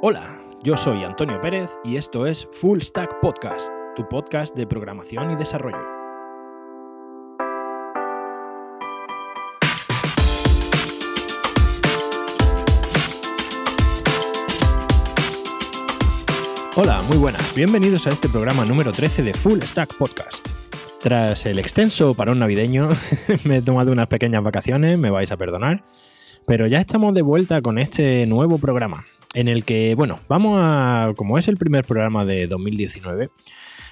Hola, yo soy Antonio Pérez y esto es Full Stack Podcast, tu podcast de programación y desarrollo. Hola, muy buenas, bienvenidos a este programa número 13 de Full Stack Podcast. Tras el extenso parón navideño, me he tomado unas pequeñas vacaciones, me vais a perdonar, pero ya estamos de vuelta con este nuevo programa, en el que, bueno, vamos a, como es el primer programa de 2019,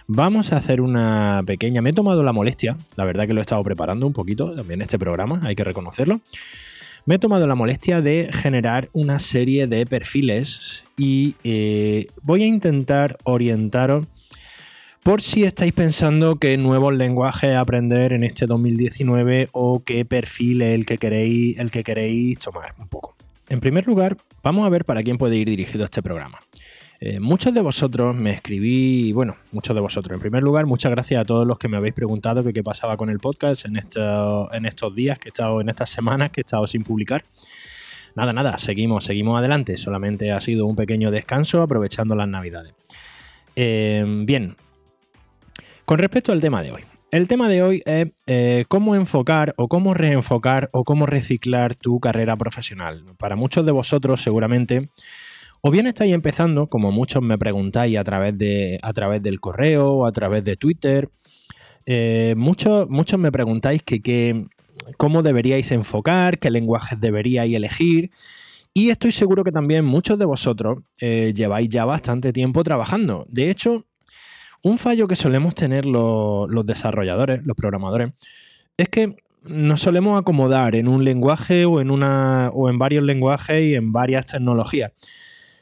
vamos a hacer una pequeña, me he tomado la molestia, la verdad que lo he estado preparando un poquito también este programa, hay que reconocerlo. Me he tomado la molestia de generar una serie de perfiles y eh, voy a intentar orientaros por si estáis pensando qué nuevos lenguajes aprender en este 2019 o qué perfil es el que queréis, el que queréis tomar un poco. En primer lugar, vamos a ver para quién puede ir dirigido este programa. Eh, muchos de vosotros me escribí, bueno, muchos de vosotros. En primer lugar, muchas gracias a todos los que me habéis preguntado qué pasaba con el podcast en, en estos días que he estado, en estas semanas que he estado sin publicar. Nada, nada, seguimos, seguimos adelante. Solamente ha sido un pequeño descanso aprovechando las navidades. Eh, bien, con respecto al tema de hoy. El tema de hoy es eh, cómo enfocar o cómo reenfocar o cómo reciclar tu carrera profesional. Para muchos de vosotros seguramente o bien estáis empezando, como muchos me preguntáis a través, de, a través del correo o a través de Twitter, eh, muchos, muchos me preguntáis que, cómo deberíais enfocar, qué lenguajes deberíais elegir. Y estoy seguro que también muchos de vosotros eh, lleváis ya bastante tiempo trabajando. De hecho, un fallo que solemos tener los, desarrolladores, los programadores, es que nos solemos acomodar en un lenguaje o en, varios lenguajes y en varias tecnologías.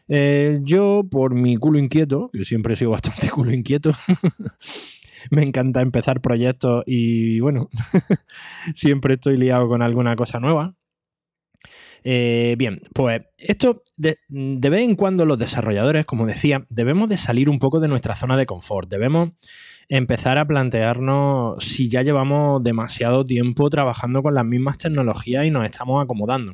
Eh, yo, por mi culo inquieto, yo siempre he sido bastante culo inquieto, me encanta empezar proyectos y bueno, siempre estoy liado con alguna cosa nueva. Eh, bien, pues esto de, vez en cuando los desarrolladores, como decía, debemos de salir un poco de nuestra zona de confort, debemos empezar a plantearnos si ya llevamos demasiado tiempo trabajando con las mismas tecnologías y nos estamos acomodando.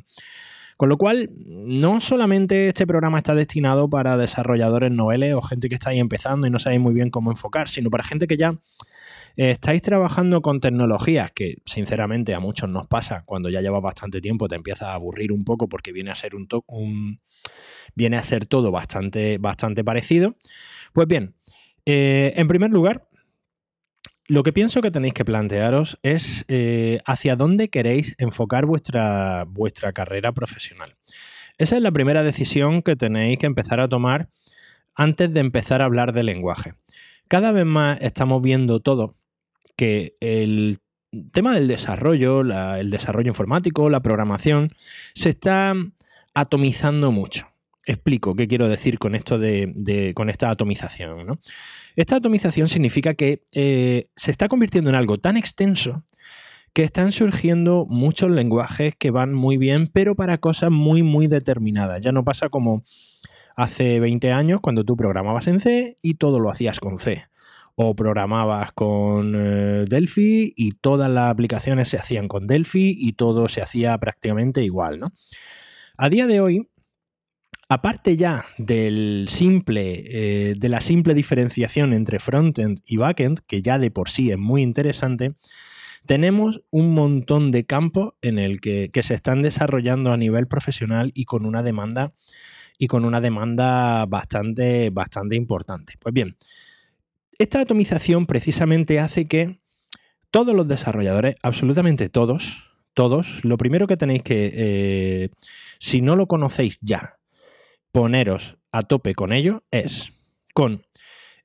Con lo cual, no solamente este programa está destinado para desarrolladores noveles o gente que está ahí empezando y no sabe muy bien cómo enfocar, sino para gente que ya estáis trabajando con tecnologías que sinceramente a muchos nos pasa cuando ya llevas bastante tiempo, te empieza a aburrir un poco porque viene a ser un, un viene a ser todo bastante, bastante parecido. Pues bien, eh, en primer lugar, lo que pienso que tenéis que plantearos es eh, hacia dónde queréis enfocar vuestra, vuestra carrera profesional. Esa es la primera decisión que tenéis que empezar a tomar antes de empezar a hablar de lenguaje. Cada vez más estamos viendo todo que el tema del desarrollo, el desarrollo informático, la programación, se está atomizando mucho. Explico qué quiero decir con esto de, con esta atomización. Esta atomización significa que eh, se está convirtiendo en algo tan extenso que están surgiendo muchos lenguajes que van muy bien, pero para cosas muy, muy determinadas. Ya no pasa como hace 20 años cuando tú programabas en C y todo lo hacías con C o programabas con eh, Delphi y todas las aplicaciones se hacían con Delphi y todo se hacía prácticamente igual, ¿no? A día de hoy, aparte ya del simple, eh, de la simple diferenciación entre frontend y backend, que ya de por sí es muy interesante, tenemos un montón de campos en el que, que se están desarrollando a nivel profesional y con una demanda y con una demanda bastante, bastante importante. Pues bien, esta atomización precisamente hace que todos los desarrolladores, absolutamente todos, todos, lo primero que tenéis que, eh, si no lo conocéis ya, poneros a tope con ello es con,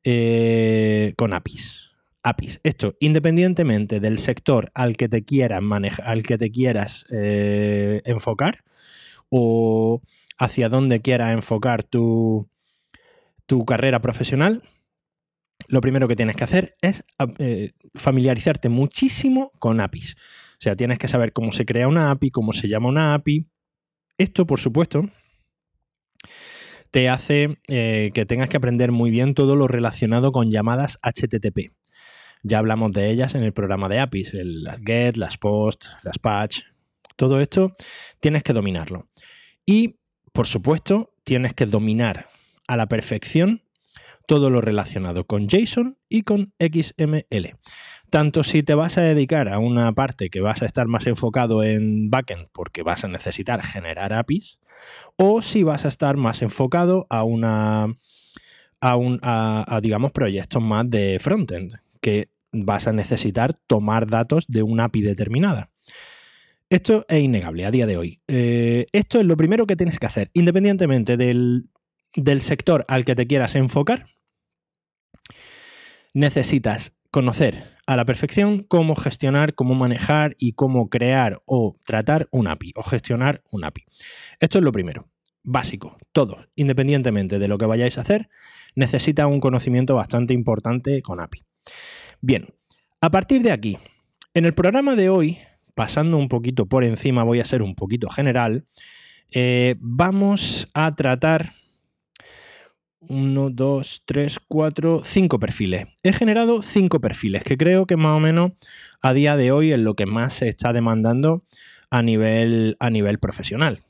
eh, con APIs. APIs. Esto, independientemente del sector al que te quieras manejar, al que te quieras eh, enfocar, o hacia dónde quieras enfocar tu, tu carrera profesional, lo primero que tienes que hacer es eh, familiarizarte muchísimo con APIs. O sea, tienes que saber cómo se crea una API, cómo se llama una API. Esto, por supuesto, te hace eh, que tengas que aprender muy bien todo lo relacionado con llamadas HTTP. Ya hablamos de ellas en el programa de APIs, las GET, las POST, las PATCH. Todo esto tienes que dominarlo. Y, por supuesto, tienes que dominar a la perfección todo lo relacionado con JSON y con XML. Tanto si te vas a dedicar a una parte que vas a estar más enfocado en backend porque vas a necesitar generar APIs, o si vas a estar más enfocado a una a, un, digamos proyectos más de frontend, que vas a necesitar tomar datos de una API determinada. Esto es innegable a día de hoy. Eh, esto es lo primero que tienes que hacer, independientemente del, del sector al que te quieras enfocar. Necesitas conocer a la perfección cómo gestionar, cómo manejar y cómo crear o tratar un API o gestionar un API. Esto es lo primero, básico, todo, independientemente de lo que vayáis a hacer, necesita un conocimiento bastante importante con API. Bien, a partir de aquí, en el programa de hoy, pasando un poquito por encima, voy a ser un poquito general, eh, vamos a tratar uno, dos, tres, cuatro, cinco perfiles. He generado cinco perfiles, que creo que más o menos a día de hoy es lo que más se está demandando a nivel, a nivel profesional.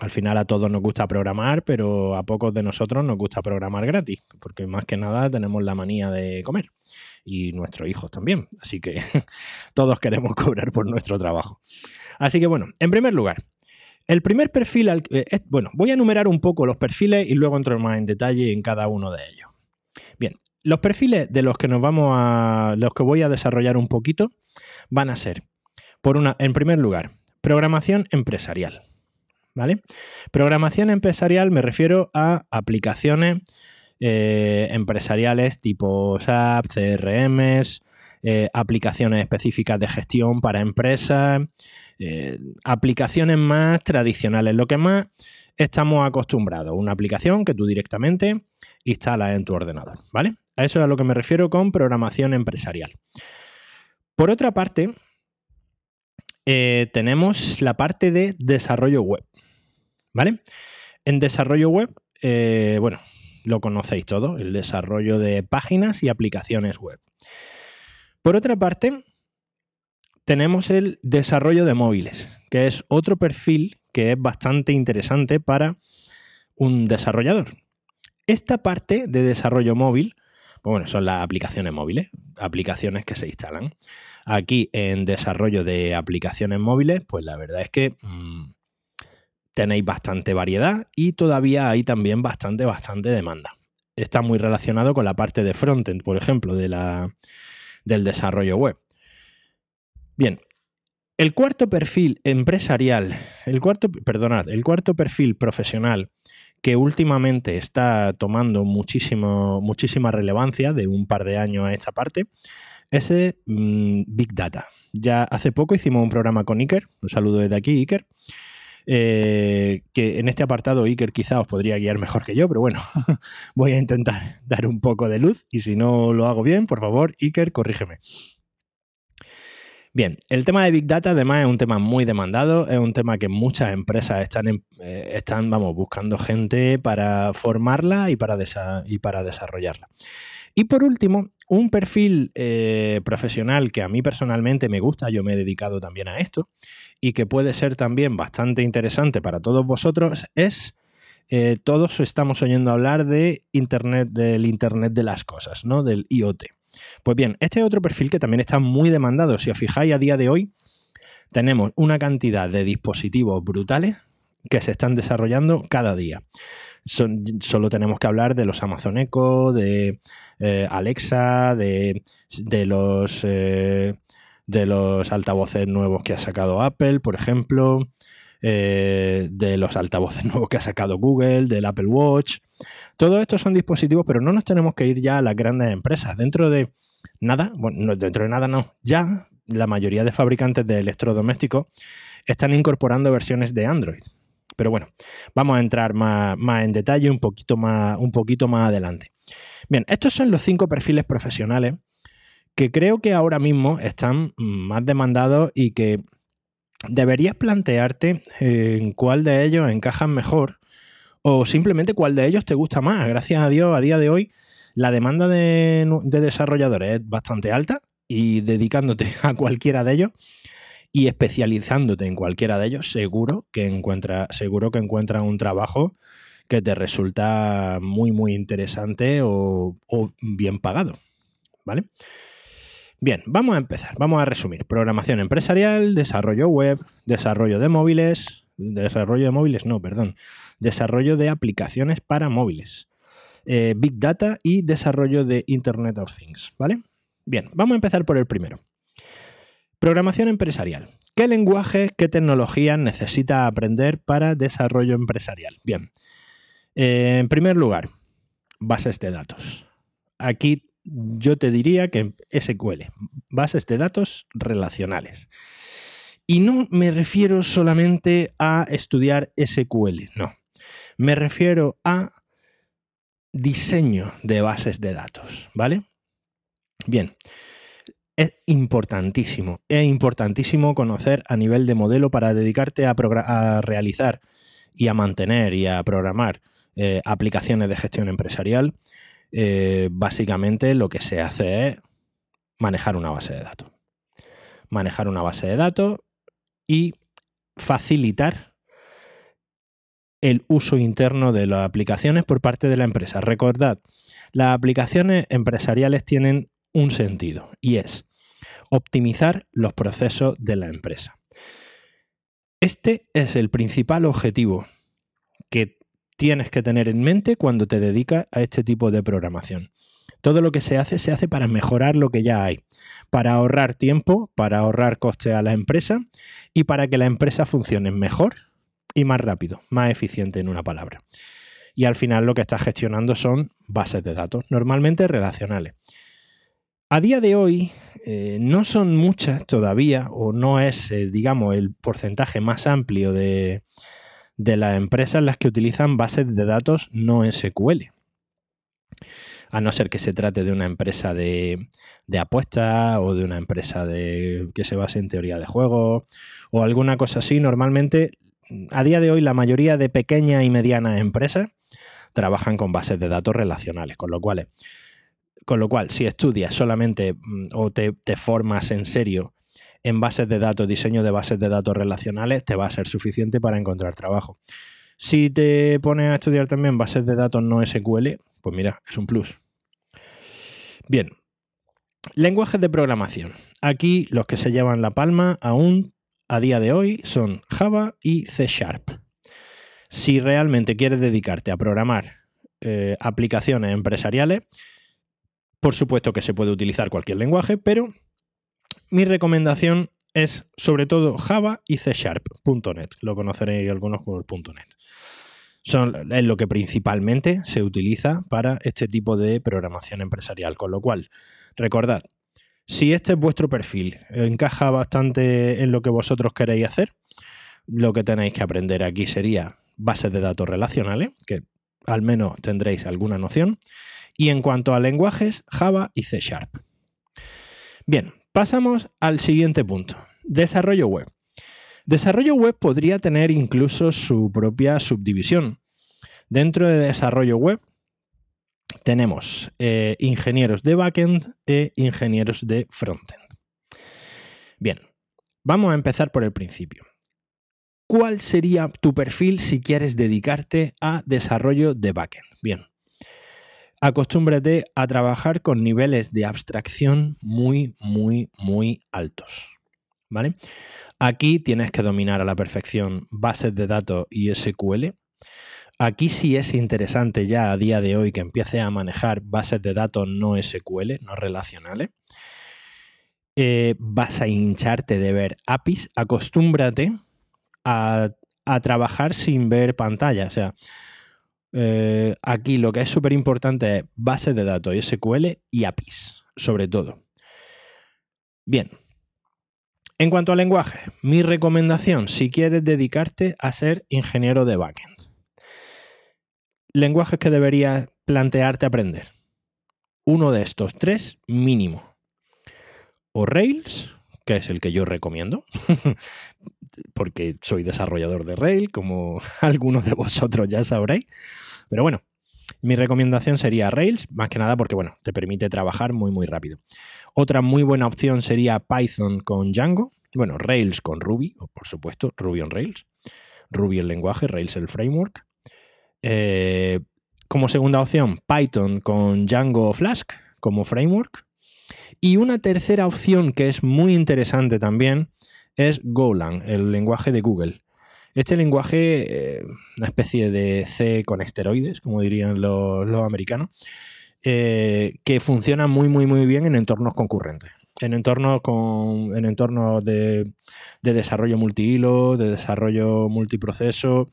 Al final a todos nos gusta programar, pero a pocos de nosotros nos gusta programar gratis, porque más que nada tenemos la manía de comer y nuestros hijos también. Así que todos queremos cobrar por nuestro trabajo. Así que bueno, en primer lugar, el primer perfil, al, eh, bueno, voy a enumerar un poco los perfiles y luego entro más en detalle en cada uno de ellos. Bien, los perfiles de los que nos vamos a, los que voy a desarrollar un poquito, van a ser, por una, en primer lugar, programación empresarial. ¿Vale? Programación empresarial me refiero a aplicaciones eh, empresariales tipo SAP, CRMs, eh, aplicaciones específicas de gestión para empresas, eh, aplicaciones más tradicionales, lo que más estamos acostumbrados, una aplicación que tú directamente instalas en tu ordenador, ¿vale? A eso es a lo que me refiero con programación empresarial. Por otra parte, eh, tenemos la parte de desarrollo web, ¿vale? En desarrollo web, eh, bueno, lo conocéis todo, el desarrollo de páginas y aplicaciones web. Por otra parte, tenemos el desarrollo de móviles, que es otro perfil que es bastante interesante para un desarrollador. Esta parte de desarrollo móvil, pues bueno, son las aplicaciones móviles, aplicaciones que se instalan. Aquí en desarrollo de aplicaciones móviles, pues la verdad es que mm, tenéis bastante variedad y todavía hay también bastante, bastante demanda. Está muy relacionado con la parte de frontend, por ejemplo, de la, del desarrollo web. Bien, el cuarto perfil empresarial, el cuarto, perdonad, el cuarto perfil profesional que últimamente está tomando muchísimo, muchísima relevancia de un par de años a esta parte, es el mm, Big Data. Ya hace poco hicimos un programa con Iker, un saludo desde aquí, Iker, eh, que en este apartado Iker quizá os podría guiar mejor que yo, pero bueno, voy a intentar dar un poco de luz y si no lo hago bien, por favor, Iker, corrígeme. Bien, el tema de Big Data además es un tema muy demandado, es un tema que muchas empresas están, eh, están vamos, buscando gente para formarla y para, y para desarrollarla. Y por último, un perfil eh, profesional que a mí personalmente me gusta, yo me he dedicado también a esto, y que puede ser también bastante interesante para todos vosotros, es eh, todos estamos oyendo hablar de Internet, del Internet de las cosas, ¿no? Del IoT. Pues bien, este es otro perfil que también está muy demandado. Si os fijáis, a día de hoy tenemos una cantidad de dispositivos brutales que se están desarrollando cada día. solo tenemos que hablar de los Amazon Echo, de eh, Alexa, de, los, eh, de los altavoces nuevos que ha sacado Apple, por ejemplo, eh, de los altavoces nuevos que ha sacado Google, del Apple Watch. Todos estos son dispositivos, pero no nos tenemos que ir ya a las grandes empresas. Dentro de nada, bueno, dentro de nada no, ya la mayoría de fabricantes de electrodomésticos están incorporando versiones de Android. Pero bueno, vamos a entrar más, en detalle un poquito más, un poquito más adelante. Bien, estos son los cinco perfiles profesionales que creo que ahora mismo están más demandados y que deberías plantearte en cuál de ellos encajan mejor o simplemente cuál de ellos te gusta más. Gracias a Dios, a día de hoy, la demanda de, desarrolladores es bastante alta y dedicándote a cualquiera de ellos y especializándote en cualquiera de ellos, seguro que encuentra, seguro que encuentras un trabajo que te resulta muy, muy interesante o bien pagado. ¿Vale? Bien, vamos a empezar, vamos a resumir. Programación empresarial, desarrollo web, desarrollo de móviles, desarrollo de móviles, no, perdón, desarrollo de aplicaciones para móviles, eh, Big Data y desarrollo de Internet of Things, ¿vale? Bien, vamos a empezar por el primero. Programación empresarial. ¿Qué lenguaje, qué tecnología necesita aprender para desarrollo empresarial? Bien, eh, en primer lugar, bases de datos. Aquí yo te diría que SQL, bases de datos relacionales. Y no me refiero solamente a estudiar SQL, no. Me refiero a diseño de bases de datos, ¿vale? Bien, es importantísimo, es importantísimo conocer a nivel de modelo para dedicarte a, realizar y a mantener y a programar eh, aplicaciones de gestión empresarial eh, básicamente lo que se hace es manejar una base de datos. Manejar una base de datos y facilitar el uso interno de las aplicaciones por parte de la empresa. Recordad, las aplicaciones empresariales tienen un sentido y es optimizar los procesos de la empresa. Este es el principal objetivo que tienes que tener en mente cuando te dedicas a este tipo de programación. Todo lo que se hace se hace para mejorar lo que ya hay, para ahorrar tiempo, para ahorrar coste a la empresa y para que la empresa funcione mejor y más rápido, más eficiente en una palabra. Y al final lo que estás gestionando son bases de datos, normalmente relacionales. A día de hoy eh, no son muchas todavía, o no es, eh, digamos, el porcentaje más amplio de, de las empresas las que utilizan bases de datos no SQL. A no ser que se trate de una empresa de, de apuestas o de una empresa de, que se base en teoría de juegos o alguna cosa así. Normalmente, a día de hoy, la mayoría de pequeñas y medianas empresas trabajan con bases de datos relacionales, con lo cual, con lo cual si estudias solamente mm, o te, te formas en serio en bases de datos, diseño de bases de datos relacionales, te va a ser suficiente para encontrar trabajo. Si te pones a estudiar también bases de datos no SQL, pues mira, es un plus. Bien, lenguajes de programación. Aquí los que se llevan la palma aún a día de hoy son Java y C Sharp. Si realmente quieres dedicarte a programar eh, aplicaciones empresariales, por supuesto que se puede utilizar cualquier lenguaje, pero mi recomendación es sobre todo Java y C Sharp.net. Lo conoceréis algunos por .net. Son, es lo que principalmente se utiliza para este tipo de programación empresarial. Con lo cual, recordad, si este es vuestro perfil, encaja bastante en lo que vosotros queréis hacer, lo que tenéis que aprender aquí sería bases de datos relacionales, que al menos tendréis alguna noción. Y en cuanto a lenguajes, Java y C Sharp. Bien, Pasamos al siguiente punto, desarrollo web. Desarrollo web podría tener incluso su propia subdivisión. Dentro de desarrollo web tenemos eh, ingenieros de backend e ingenieros de frontend. Bien, vamos a empezar por el principio. ¿Cuál sería tu perfil si quieres dedicarte a desarrollo de backend? Bien, acostúmbrate a trabajar con niveles de abstracción muy, muy, muy altos. ¿Vale? Aquí tienes que dominar a la perfección bases de datos y SQL. Aquí sí es interesante ya a día de hoy que empieces a manejar bases de datos no SQL, no relacionales. Eh, vas a hincharte de ver APIs. Acostúmbrate a, a trabajar sin ver pantalla. O sea, eh, aquí lo que es súper importante es bases de datos SQL y APIs, sobre todo. Bien. En cuanto al lenguaje, mi recomendación si quieres dedicarte a ser ingeniero de backend. Lenguajes que deberías plantearte aprender. Uno de estos tres mínimo. O Rails, que es el que yo recomiendo, porque soy desarrollador de Rails, como algunos de vosotros ya sabréis. Pero bueno, mi recomendación sería Rails, más que nada porque, bueno, te permite trabajar muy, muy rápido. Otra muy buena opción sería Python con Django. Bueno, Rails con Ruby, o por supuesto, Ruby on Rails. Ruby el lenguaje, Rails el framework. Eh, como segunda opción, Python con Django Flask como framework. Y una tercera opción que es muy interesante también es Golang, el lenguaje de Google. Este lenguaje, eh, una especie de C con esteroides, como dirían los, americanos, eh, que funciona muy, muy, muy bien en entornos concurrentes. En entornos, con, en entornos de, de desarrollo multihilo, de desarrollo multiproceso.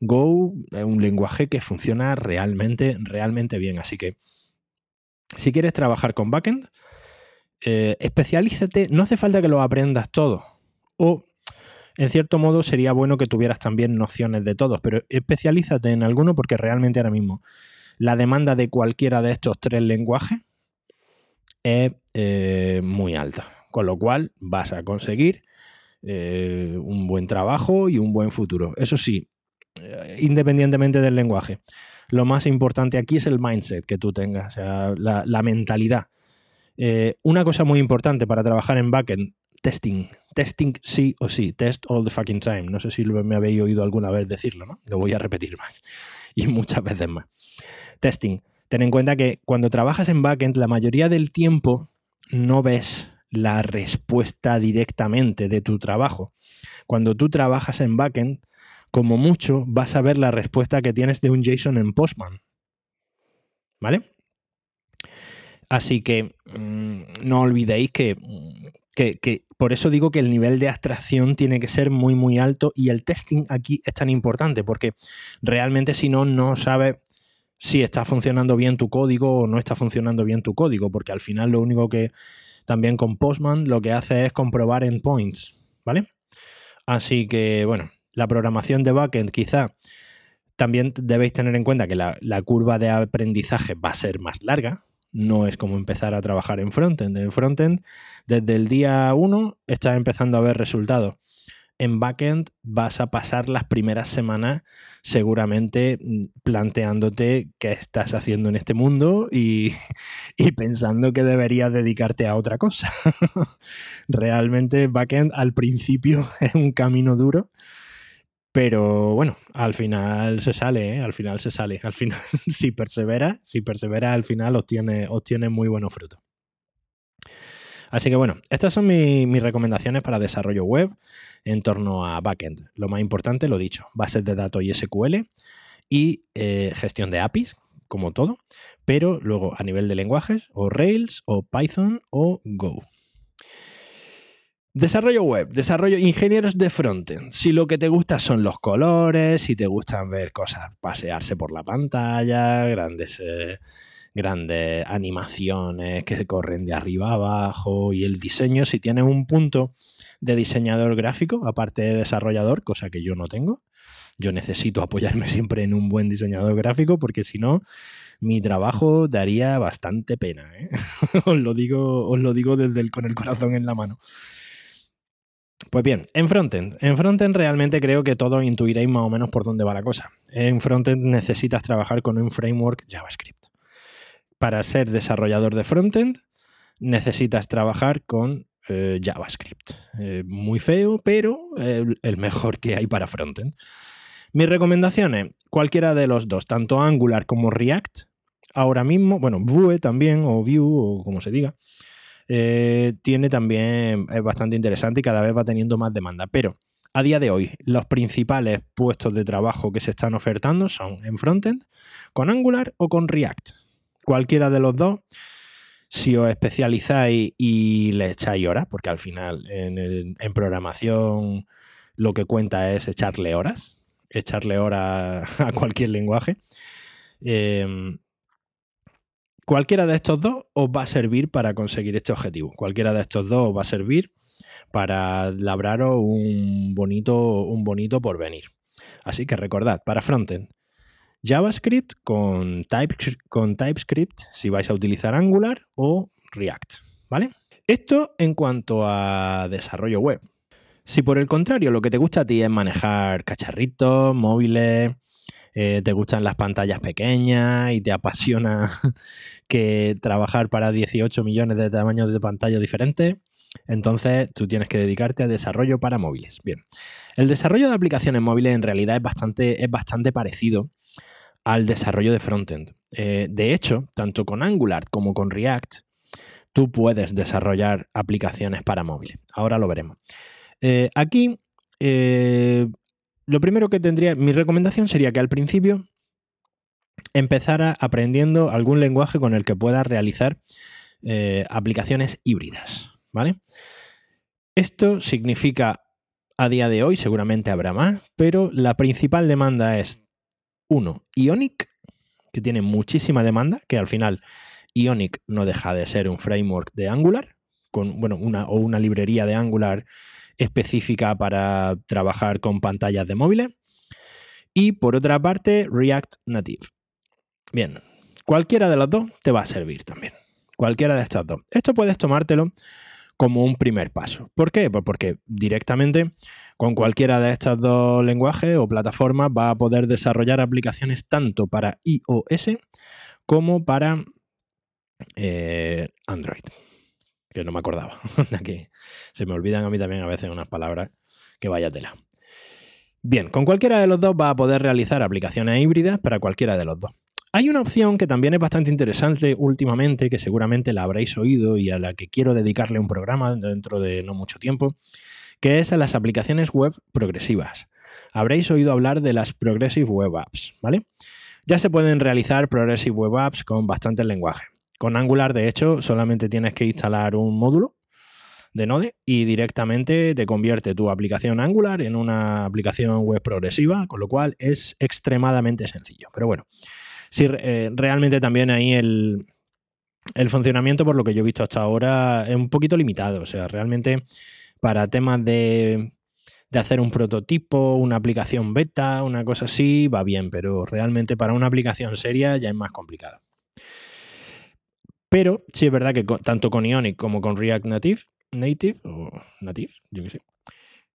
Go es un lenguaje que funciona realmente, realmente bien. Así que si quieres trabajar con backend, eh, especialízate. No hace falta que lo aprendas todo. O en cierto modo sería bueno que tuvieras también nociones de todos, pero especialízate en alguno porque realmente ahora mismo la demanda de cualquiera de estos tres lenguajes es eh, muy alta. Con lo cual vas a conseguir eh, un buen trabajo y un buen futuro. Eso sí, eh, independientemente del lenguaje. Lo más importante aquí es el mindset que tú tengas, o sea, la, mentalidad. una cosa muy importante para trabajar en backend testing. Testing sí o sí. Test all the fucking time. No sé si me habéis oído alguna vez decirlo, ¿no? Lo voy a repetir más. Y muchas veces más. Testing. Ten en cuenta que cuando trabajas en backend, la mayoría del tiempo no ves la respuesta directamente de tu trabajo. Cuando tú trabajas en backend, como mucho vas a ver la respuesta que tienes de un JSON en Postman. ¿Vale? Así que mm, no olvidéis que que, por eso digo que el nivel de abstracción tiene que ser muy, muy alto y el testing aquí es tan importante porque realmente si no, no sabes si está funcionando bien tu código o no está funcionando bien tu código, porque al final lo único que también con Postman lo que hace es comprobar endpoints, ¿vale? Así que, bueno, la programación de backend quizá también debéis tener en cuenta que la, la curva de aprendizaje va a ser más larga, no es como empezar a trabajar en frontend. En frontend, desde el día 1 estás empezando a ver resultados. En backend vas a pasar las primeras semanas seguramente mm, planteándote qué estás haciendo en este mundo y, y pensando que deberías dedicarte a otra cosa. Realmente backend al principio es un camino duro pero bueno, al final se sale, ¿eh? al final se sale. Al final, si persevera, si persevera, al final obtiene, muy buenos frutos. Así que bueno, estas son mis recomendaciones para desarrollo web en torno a backend. Lo más importante, lo dicho, bases de datos y SQL y eh, gestión de APIs, como todo, pero luego a nivel de lenguajes, o Rails, o Python, o Go. Desarrollo web, desarrollo ingenieros de frontend. Si lo que te gusta son los colores, si te gustan ver cosas, pasearse por la pantalla, grandes, eh, grandes animaciones que corren de arriba a abajo y el diseño, si tienes un punto de diseñador gráfico, aparte de desarrollador, cosa que yo no tengo. Yo necesito apoyarme siempre en un buen diseñador gráfico porque si no, mi trabajo daría bastante pena. ¿eh? os, lo digo, os lo digo desde el, con el corazón en la mano. Pues bien, en frontend. En frontend realmente creo que todos intuiréis más o menos por dónde va la cosa. En frontend necesitas trabajar con un framework JavaScript. Para ser desarrollador de frontend necesitas trabajar con eh, JavaScript. Eh, muy feo, pero el mejor que hay para frontend. Mis recomendaciones, cualquiera de los dos, tanto Angular como React. Ahora mismo, bueno, Vue también, o Vue, o como se diga. Eh, tiene también, es bastante interesante y cada vez va teniendo más demanda. Pero a día de hoy, los principales puestos de trabajo que se están ofertando son en frontend, con Angular o con React. Cualquiera de los dos, si os especializáis y le echáis horas, porque al final en, programación lo que cuenta es echarle horas, echarle horas a cualquier lenguaje. Eh, Cualquiera de estos dos os va a servir para conseguir este objetivo. Cualquiera de estos dos os va a servir para labraros un bonito, un bonito porvenir. Así que recordad, para frontend, JavaScript con, con TypeScript si vais a utilizar Angular o React. ¿Vale? Esto en cuanto a desarrollo web. Si por el contrario lo que te gusta a ti es manejar cacharritos, móviles, eh, te gustan las pantallas pequeñas y te apasiona que trabajar para 18 millones de tamaños de pantalla diferentes, entonces tú tienes que dedicarte a desarrollo para móviles. Bien, el desarrollo de aplicaciones móviles en realidad es bastante, es bastante parecido al desarrollo de frontend. Eh, de hecho, tanto con Angular como con React, tú puedes desarrollar aplicaciones para móviles. Ahora lo veremos. Eh, aquí, eh, lo primero que tendría, mi recomendación sería que al principio empezara aprendiendo algún lenguaje con el que puedas realizar aplicaciones híbridas. ¿Vale? Esto significa a día de hoy, seguramente habrá más, pero la principal demanda es, uno, Ionic, que tiene muchísima demanda, que al final Ionic no deja de ser un framework de Angular, con, bueno, una, o una librería de Angular específica para trabajar con pantallas de móviles. Y por otra parte, React Native. Bien, cualquiera de los dos te va a servir también. Cualquiera de estas dos. Esto puedes tomártelo como un primer paso. ¿Por qué? Pues porque directamente con cualquiera de estos dos lenguajes o plataformas va a poder desarrollar aplicaciones tanto para iOS como para eh, Android. Que no me acordaba. Aquí se me olvidan a mí también a veces unas palabras que vaya tela. Bien, con cualquiera de los dos va a poder realizar aplicaciones híbridas para cualquiera de los dos. Hay una opción que también es bastante interesante últimamente, que seguramente la habréis oído y a la que quiero dedicarle un programa dentro de no mucho tiempo, que es a las aplicaciones web progresivas. Habréis oído hablar de las Progressive Web Apps, ¿vale? Ya se pueden realizar Progressive Web Apps con bastantes lenguajes. Con Angular, de hecho, solamente tienes que instalar un módulo de Node y directamente te convierte tu aplicación Angular en una aplicación web progresiva, con lo cual es extremadamente sencillo. Pero bueno, sí, eh, realmente también ahí el, funcionamiento, por lo que yo he visto hasta ahora, es un poquito limitado. O sea, realmente para temas de, de hacer un prototipo, una aplicación beta, una cosa así, va bien, pero realmente para una aplicación seria ya es más complicado. Pero sí es verdad que tanto con Ionic como con React Native, Native o Native, yo qué sé,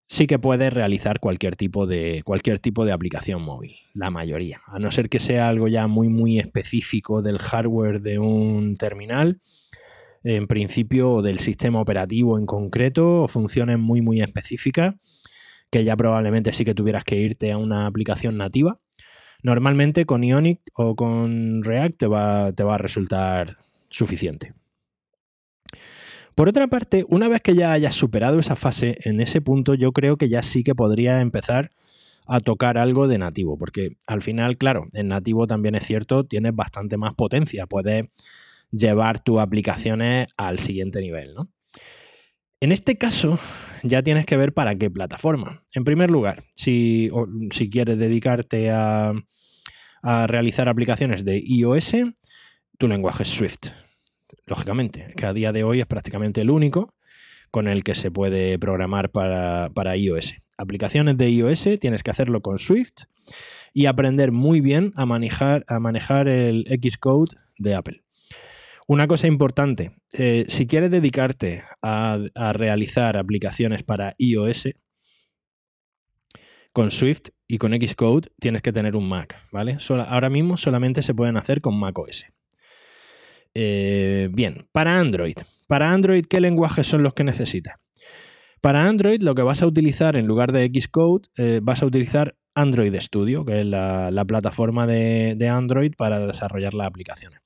sí que puedes realizar cualquier tipo de cualquier tipo de aplicación móvil, la mayoría, a no ser que sea algo ya muy muy específico del hardware de un terminal, en principio o del sistema operativo en concreto, o funciones muy muy específicas que ya probablemente sí que tuvieras que irte a una aplicación nativa. Normalmente con Ionic o con React te va, te va a resultar suficiente. Por otra parte, una vez que ya hayas superado esa fase, en ese punto yo creo que ya sí que podría empezar a tocar algo de nativo, porque al final, claro, en nativo también es cierto, tienes bastante más potencia, puedes llevar tus aplicaciones al siguiente nivel, ¿no? En este caso, ya tienes que ver para qué plataforma. En primer lugar, si, quieres dedicarte a, a realizar aplicaciones de iOS, tu lenguaje es Swift lógicamente, que a día de hoy es prácticamente el único con el que se puede programar para, iOS. Aplicaciones de iOS tienes que hacerlo con Swift y aprender muy bien a manejar, a manejar el Xcode de Apple. Una cosa importante, eh, si quieres dedicarte a, realizar aplicaciones para iOS, con Swift y con Xcode tienes que tener un Mac, ¿vale? ahora mismo solamente se pueden hacer con Mac OS. Eh, bien, para Android. Para Android, ¿qué lenguajes son los que necesitas? Para Android, lo que vas a utilizar en lugar de Xcode, eh, vas a utilizar Android Studio, que es la, plataforma de, Android para desarrollar las aplicaciones.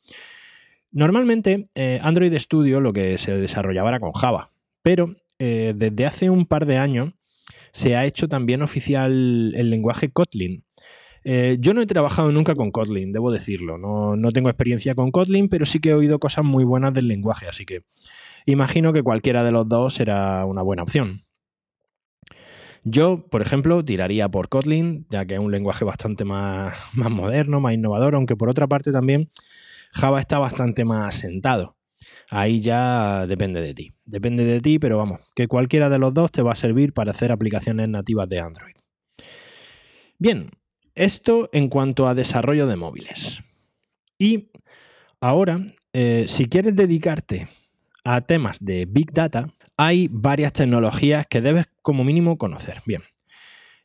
Normalmente, eh, Android Studio lo que se desarrollaba era con Java, pero desde hace un par de años se ha hecho también oficial el lenguaje Kotlin. Eh, yo no he trabajado nunca con Kotlin, debo decirlo. No, tengo experiencia con Kotlin, pero sí que he oído cosas muy buenas del lenguaje, así que imagino que cualquiera de los dos será una buena opción. Yo, por ejemplo, tiraría por Kotlin, ya que es un lenguaje bastante más, más moderno, más innovador, aunque por otra parte también Java está bastante más asentado. Ahí ya depende de ti. Depende de ti, pero vamos, que cualquiera de los dos te va a servir para hacer aplicaciones nativas de Android. Bien, esto en cuanto a desarrollo de móviles. Y ahora, eh, si quieres dedicarte a temas de Big Data, hay varias tecnologías que debes como mínimo conocer. Bien,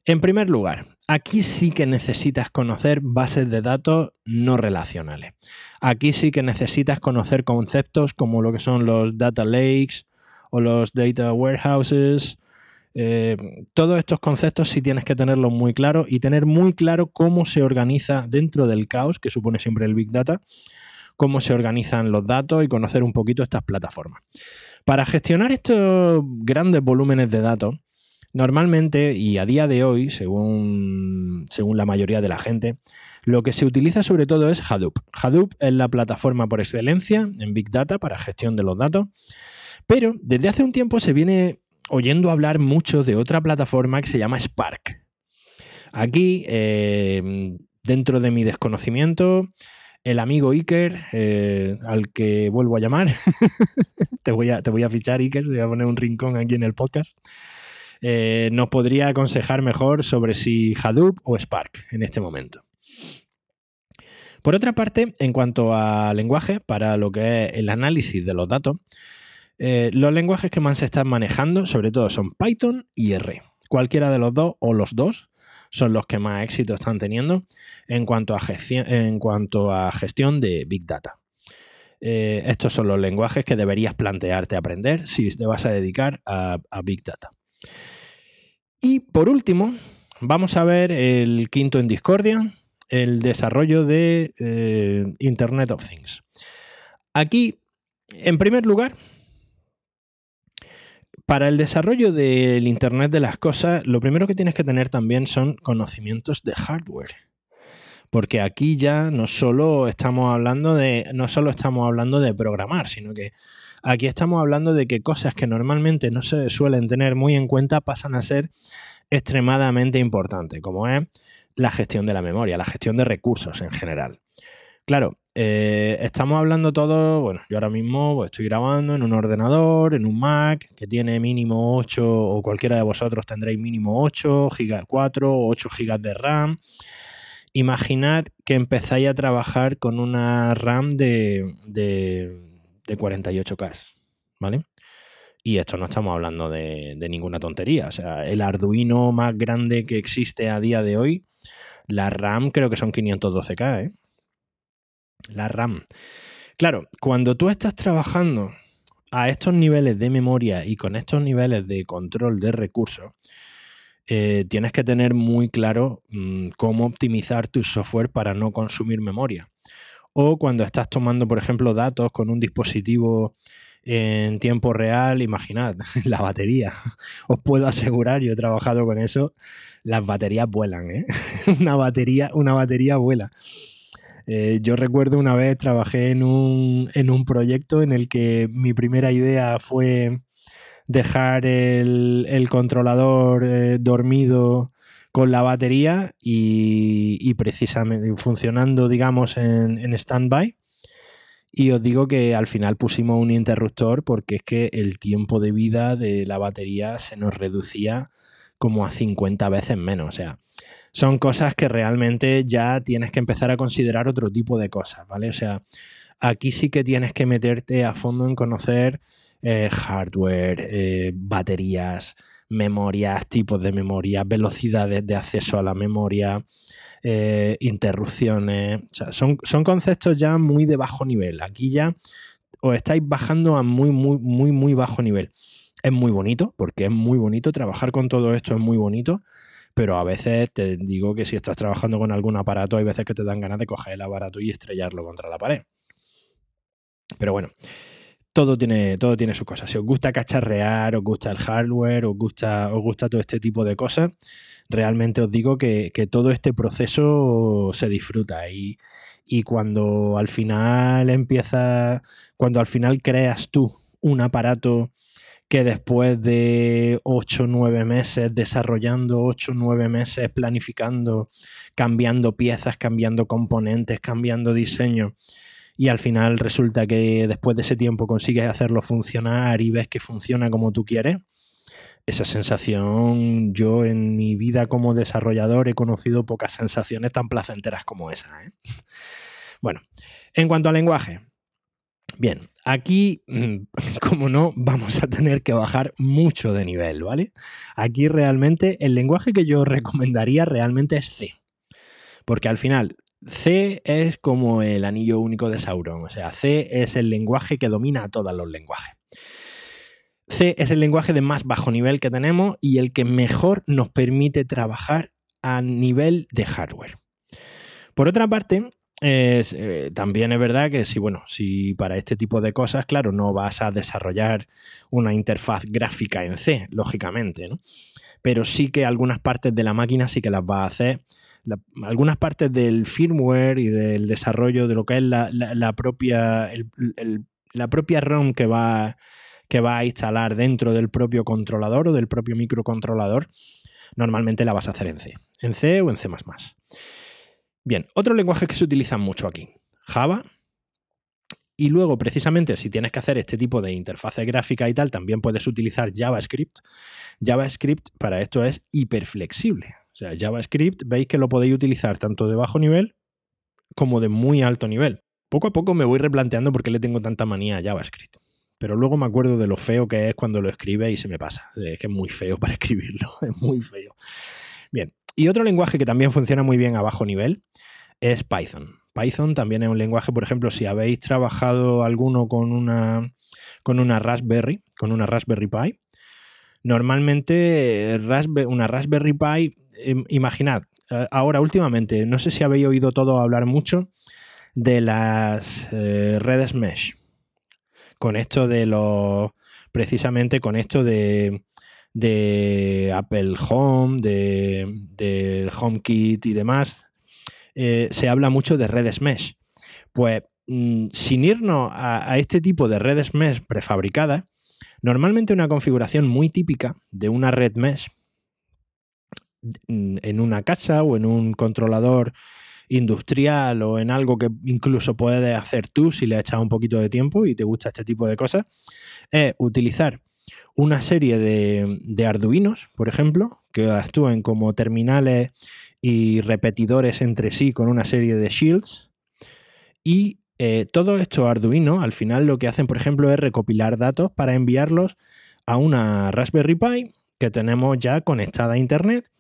en primer lugar, aquí sí que necesitas conocer bases de datos no relacionales. Aquí sí que necesitas conocer conceptos como lo que son los data lakes o los data warehouses, Eh, todos estos conceptos sí tienes que tenerlos muy claros y tener muy claro cómo se organiza dentro del caos que supone siempre el Big Data, cómo se organizan los datos y conocer un poquito estas plataformas. Para gestionar estos grandes volúmenes de datos, normalmente y a día de hoy, según, según la mayoría de la gente, lo que se utiliza sobre todo es Hadoop. Hadoop es la plataforma por excelencia en Big Data para gestión de los datos, pero desde hace un tiempo se viene oyendo hablar mucho de otra plataforma que se llama Spark. Aquí, eh, dentro de mi desconocimiento, el amigo Iker, eh, al que vuelvo a llamar, te, voy a, fichar Iker, te voy a poner un rincón aquí en el podcast, eh, nos podría aconsejar mejor sobre si Hadoop o Spark en este momento. Por otra parte, en cuanto a lenguaje, para lo que es el análisis de los datos, eh, los lenguajes que más se están manejando, sobre todo, son Python y R. Cualquiera de los dos o los dos son los que más éxito están teniendo en cuanto a gestión, de Big Data. Eh, estos son los lenguajes que deberías plantearte aprender si te vas a dedicar a, Big Data. Y por último, vamos a ver el quinto en discordia, el desarrollo de eh, Internet of Things. Aquí, en primer lugar, para el desarrollo del Internet de las cosas, lo primero que tienes que tener también son conocimientos de hardware. Porque aquí ya no solo estamos hablando de, no solo estamos hablando de programar, sino que aquí estamos hablando de que cosas que normalmente no se suelen tener muy en cuenta pasan a ser extremadamente importantes, como es la gestión de la memoria, la gestión de recursos en general. Claro, eh, estamos hablando todo, bueno, yo ahora mismo pues, estoy grabando en un ordenador, en un Mac, que tiene mínimo 8, o cualquiera de vosotros tendréis mínimo 8 GB 4 o 8 GB de RAM. Imaginad que empezáis a trabajar con una RAM de, de, 48K, ¿vale? Y esto no estamos hablando de, de ninguna tontería. O sea, el Arduino más grande que existe a día de hoy, la RAM creo que son 512K, ¿eh? La RAM. Claro, cuando tú estás trabajando a estos niveles de memoria y con estos niveles de control de recursos, eh, tienes que tener muy claro mm, cómo optimizar tu software para no consumir memoria. O cuando estás tomando, por ejemplo, datos con un dispositivo en tiempo real, imaginad, la batería. Os puedo asegurar, yo he trabajado con eso, las baterías vuelan, ¿eh? una, batería, una batería vuela. Eh, yo recuerdo una vez trabajé en un, proyecto en el que mi primera idea fue dejar el, controlador eh, dormido con la batería y, precisamente funcionando, digamos, en, en stand-by. Y os digo que al final pusimos un interruptor porque es que el tiempo de vida de la batería se nos reducía como a 50 veces menos. O sea, son cosas que realmente ya tienes que empezar a considerar otro tipo de cosas, ¿vale? O sea, aquí sí que tienes que meterte a fondo en conocer eh, hardware, eh, baterías, memorias, tipos de memoria, velocidades de acceso a la memoria, eh, interrupciones. O sea, son, son conceptos ya muy de bajo nivel. Aquí ya os estáis bajando a muy, muy, muy, muy bajo nivel. Es muy bonito, porque es muy bonito, trabajar con todo esto es muy bonito, pero a veces te digo que si estás trabajando con algún aparato, hay veces que te dan ganas de coger el aparato y estrellarlo contra la pared. Pero bueno, todo tiene, todo tiene sus cosas. Si os gusta cacharrear, os gusta el hardware, os gusta, os gusta todo este tipo de cosas, realmente os digo que, todo este proceso se disfruta y, y cuando al final empieza, cuando al final creas tú un aparato que después de 8 o 9 meses desarrollando, 8 o 9 meses planificando, cambiando piezas, cambiando componentes, cambiando diseño, y al final resulta que después de ese tiempo consigues hacerlo funcionar y ves que funciona como tú quieres, esa sensación, yo en mi vida como desarrollador he conocido pocas sensaciones tan placenteras como esa. ¿eh? Bueno, en cuanto al lenguaje, Bien, aquí, mm, como no, vamos a tener que bajar mucho de nivel, ¿vale? Aquí realmente el lenguaje que yo recomendaría realmente es C. Porque al final, C es como el anillo único de Sauron. O sea, C es el lenguaje que domina a todos los lenguajes. C es el lenguaje de más bajo nivel que tenemos y el que mejor nos permite trabajar a nivel de hardware. Por otra parte, eh, también es verdad que si, bueno, si para este tipo de cosas, claro, no vas a desarrollar una interfaz gráfica en C, lógicamente, ¿no? Pero sí que algunas partes de la máquina sí que las va a hacer. algunas partes del firmware y del desarrollo de lo que es la, propia, la propia ROM que va, que va a instalar dentro del propio controlador o del propio microcontrolador, normalmente la vas a hacer en C. En C o en C. Bien, otro lenguaje que se utilizan mucho aquí, Java. Y luego, precisamente, si tienes que hacer este tipo de interfaz gráfica y tal, también puedes utilizar JavaScript. JavaScript para esto es hiperflexible. O sea, JavaScript veis que lo podéis utilizar tanto de bajo nivel como de muy alto nivel. Poco a poco me voy replanteando por qué le tengo tanta manía a JavaScript. Pero luego me acuerdo de lo feo que es cuando lo escribe y se me pasa. Es que es muy feo para escribirlo, es muy feo. Bien, y otro lenguaje que también funciona muy bien a bajo nivel es Python. Python también es un lenguaje, por ejemplo, si habéis trabajado alguno con una, con una Raspberry, con una Raspberry Pi, normalmente una Raspberry Pi, em, imaginad, eh, ahora últimamente, no sé si habéis oído todo hablar mucho de las eh, redes mesh. Con esto de los, precisamente con esto de, de Apple Home, de, de HomeKit y demás, eh, se habla mucho de redes mesh. Pues mm, sin irnos a, este tipo de redes mesh prefabricadas, normalmente una configuración muy típica de una red mesh mm, en una casa o en un controlador industrial o en algo que incluso puedes hacer tú si le echado un poquito de tiempo y te gusta este tipo de cosas, es utilizar una serie de, de Arduinos, por ejemplo, que actúen como terminales y repetidores entre sí con una serie de shields. Y eh, todo esto Arduino, al final lo que hacen, por ejemplo, es recopilar datos para enviarlos a una Raspberry Pi que tenemos ya conectada a Internet.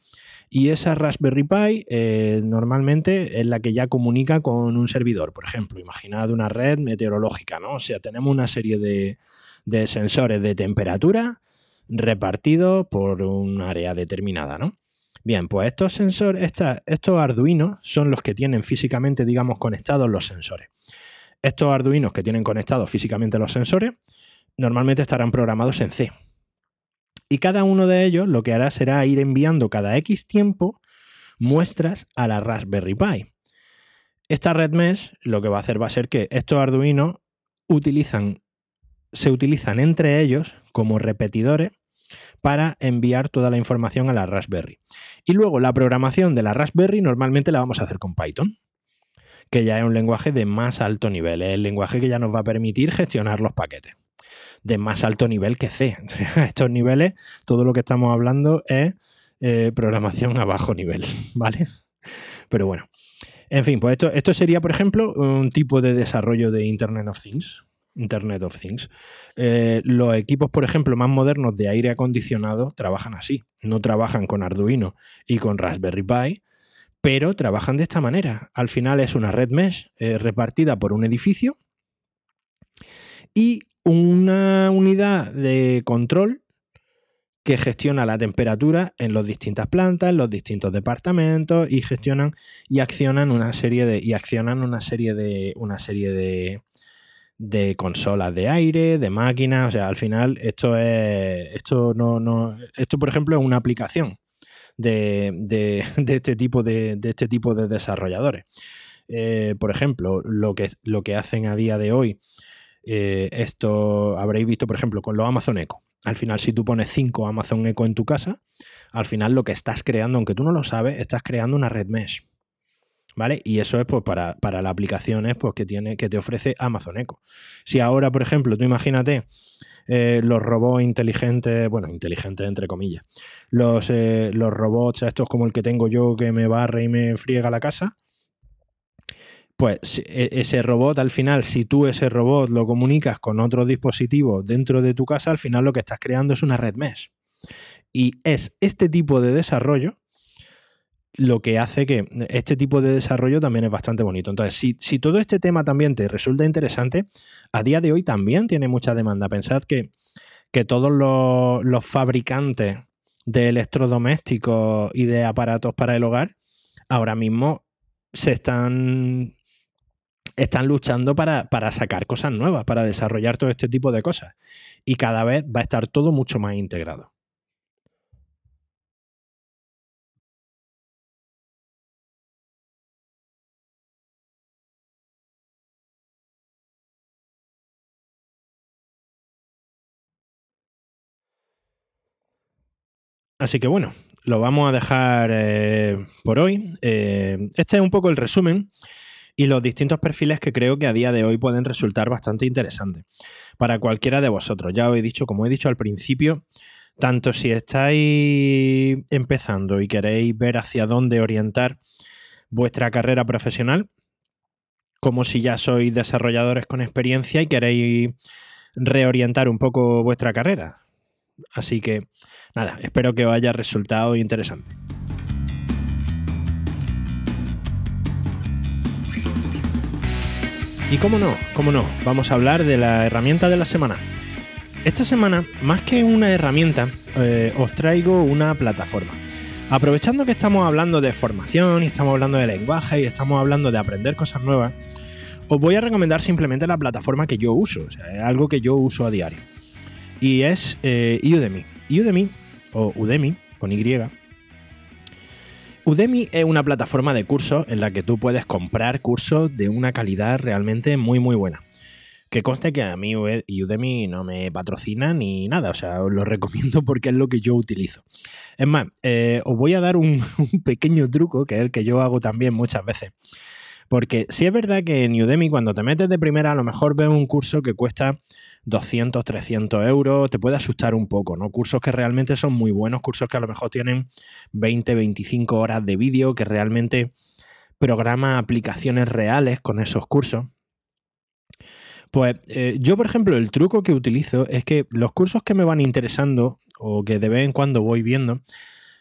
Y esa Raspberry Pi eh, normalmente es la que ya comunica con un servidor. Por ejemplo, imaginad una red meteorológica, ¿no? O sea, tenemos una serie de, de sensores de temperatura repartidos por un área determinada, ¿no? Bien, pues estos sensores, estos Arduinos son los que tienen físicamente, digamos, conectados los sensores. Estos Arduinos que tienen conectados físicamente los sensores, normalmente estarán programados en C. Y cada uno de ellos lo que hará será ir enviando cada X tiempo muestras a la Raspberry Pi. Esta red mesh lo que va a hacer va a ser que estos Arduinos utilizan, se utilizan entre ellos como repetidores para enviar toda la información a la Raspberry. Y luego la programación de la Raspberry normalmente la vamos a hacer con Python, que ya es un lenguaje de más alto nivel, es el lenguaje que ya nos va a permitir gestionar los paquetes de más alto nivel que C. A estos niveles, todo lo que estamos hablando es eh, programación a bajo nivel, ¿vale? Pero bueno. En fin, pues esto, esto sería, por ejemplo, un tipo de desarrollo de Internet of Things. Internet of Things. Eh, los equipos, por ejemplo, más modernos de aire acondicionado trabajan así. No trabajan con Arduino y con Raspberry Pi, pero trabajan de esta manera. Al final es una red mesh eh, repartida por un edificio y una unidad de control que gestiona la temperatura en las distintas plantas, en los distintos departamentos y gestionan y accionan una serie de y accionan una serie de una serie de de consolas de aire, de máquinas. O sea, al final esto es. Esto no. no esto, por ejemplo, es una aplicación de, de, este, tipo de, de, este tipo de desarrolladores. Eh, por ejemplo, lo que, lo que hacen a día de hoy. Eh, esto habréis visto, por ejemplo, con los Amazon Echo. Al final, si tú pones 5 Amazon Echo en tu casa, al final lo que estás creando, aunque tú no lo sabes, estás creando una red mesh. ¿Vale? Y eso es pues, para, para las aplicaciones pues, que, tiene, que te ofrece Amazon Echo. Si ahora, por ejemplo, tú imagínate eh, los robots inteligentes, bueno, inteligentes entre comillas, los, eh, los robots estos como el que tengo yo que me barre y me friega la casa, pues e, ese robot al final, si tú ese robot lo comunicas con otro dispositivo dentro de tu casa, al final lo que estás creando es una red mesh. Y es este tipo de desarrollo lo que hace que este tipo de desarrollo también es bastante bonito. Entonces, si, todo este tema también te resulta interesante, a día de hoy también tiene mucha demanda. Pensad que, que todos los, los fabricantes de electrodomésticos y de aparatos para el hogar ahora mismo se están están luchando para, para, sacar cosas nuevas, para desarrollar todo este tipo de cosas. Y cada vez va a estar todo mucho más integrado. Así que bueno, lo vamos a dejar eh, por hoy. Eh, este es un poco el resumen y los distintos perfiles que creo que a día de hoy pueden resultar bastante interesantes para cualquiera de vosotros. Ya os he dicho, como he dicho al principio, tanto si estáis empezando y queréis ver hacia dónde orientar vuestra carrera profesional, como si ya sois desarrolladores con experiencia y queréis reorientar un poco vuestra carrera. Así que nada, espero que os haya resultado interesante. Y cómo no, cómo no, vamos a hablar de la herramienta de la semana. Esta semana, más que una herramienta, eh, os traigo una plataforma. Aprovechando que estamos hablando de formación y estamos hablando de lenguaje y estamos hablando de aprender cosas nuevas, os voy a recomendar simplemente la plataforma que yo uso, o sea, algo que yo uso a diario. Y es eh, Udemy. Udemy, o Udemy, con Y, Udemy es una plataforma de cursos en la que tú puedes comprar cursos de una calidad realmente muy muy buena. Que conste que a mí Udemy no me patrocina ni nada, o sea, os lo recomiendo porque es lo que yo utilizo. Es más, eh, os voy a dar un, un, pequeño truco, que es el que yo hago también muchas veces. Porque si es verdad que en Udemy cuando te metes de primera a lo mejor ves un curso que cuesta 200, 300 euros, te puede asustar un poco, ¿no? Cursos que realmente son muy buenos, cursos que a lo mejor tienen 20, 25 horas de vídeo, que realmente programa aplicaciones reales con esos cursos. Pues eh, yo, por ejemplo, el truco que utilizo es que los cursos que me van interesando o que de vez en cuando voy viendo,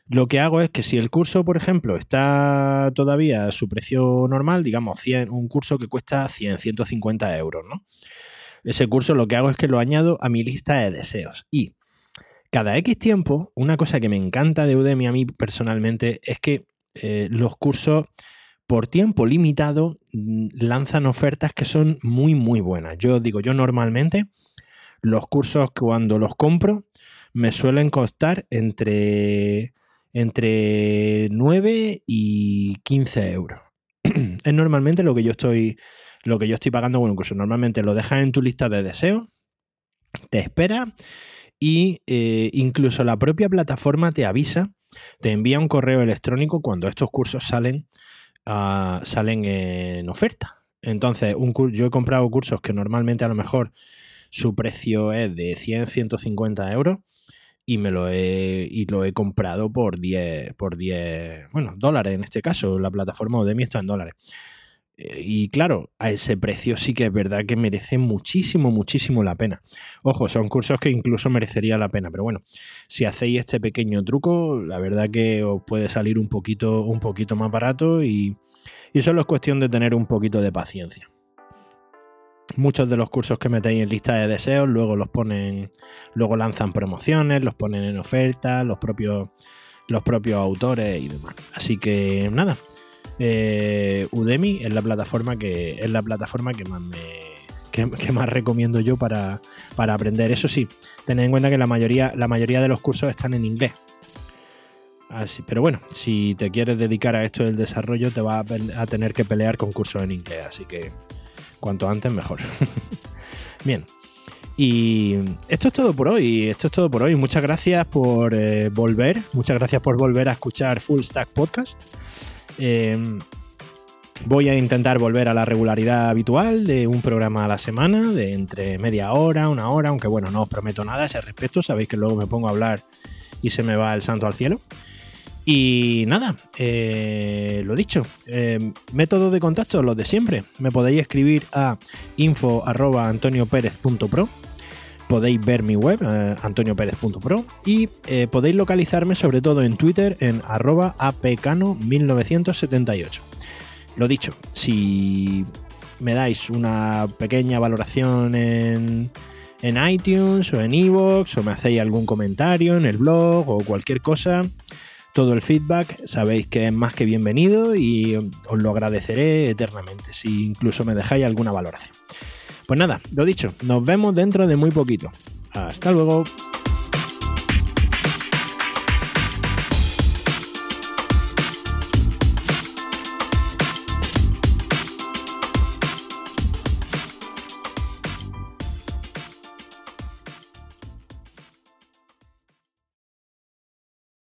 lo que hago es que si el curso, por ejemplo, está todavía a su precio normal, digamos 100, un curso que cuesta 100, 150 euros, ¿no? Ese curso lo que hago es que lo añado a mi lista de deseos. Y cada X tiempo, una cosa que me encanta de Udemy a mí personalmente es que eh, los cursos por tiempo limitado mm, lanzan ofertas que son muy, muy buenas. Yo digo, yo normalmente los cursos cuando los compro me suelen costar entre entre 9 y 15 euros. es normalmente lo que yo estoy lo que yo estoy pagando con un curso. Normalmente lo dejas en tu lista de deseos, te espera y eh, incluso la propia plataforma te avisa, te envía un correo electrónico cuando estos cursos salen, uh, salen en oferta. Entonces, un yo he comprado cursos que normalmente a lo mejor su precio es de 100, 150 euros y me lo he, y lo he comprado por 10, por 10, bueno, dólares en este caso, la plataforma Udemy está en dólares. Eh, y claro, a ese precio sí que es verdad que merece muchísimo, muchísimo la pena. Ojo, son cursos que incluso merecería la pena, pero bueno, si hacéis este pequeño truco, la verdad que os puede salir un poquito, un poquito más barato y, y solo es cuestión de tener un poquito de paciencia. Muchos de los cursos que metéis en lista de deseos luego los ponen, luego lanzan promociones, los ponen en oferta, los propios, los propios autores y demás. Así que nada, eh, Udemy es la plataforma que es la plataforma que más me que, más recomiendo yo para, para, aprender. Eso sí, tened en cuenta que la mayoría, la mayoría de los cursos están en inglés. Así, pero bueno, si te quieres dedicar a esto del desarrollo, te vas a, a tener que pelear con cursos en inglés. Así que Cuanto antes mejor. Bien. Y esto es todo por hoy. Esto es todo por hoy. Muchas gracias por eh, volver. Muchas gracias por volver a escuchar Full Stack Podcast. Eh, voy a intentar volver a la regularidad habitual de un programa a la semana, de entre media hora, una hora, aunque bueno, no os prometo nada a ese respecto. Sabéis que luego me pongo a hablar y se me va el santo al cielo. Y nada, eh, lo dicho, eh, método de contacto, los de siempre. Me podéis escribir a info.antoniopérez.pro, podéis ver mi web, eh, antoniopérez.pro, y eh, podéis localizarme sobre todo en Twitter en arroba apcano1978. Lo dicho, si me dais una pequeña valoración en en iTunes o en iVoox o me hacéis algún comentario en el blog o cualquier cosa. Todo el feedback sabéis que es más que bienvenido y os lo agradeceré eternamente si incluso me dejáis alguna valoración. Pues nada, lo dicho, nos vemos dentro de muy poquito. Hasta luego.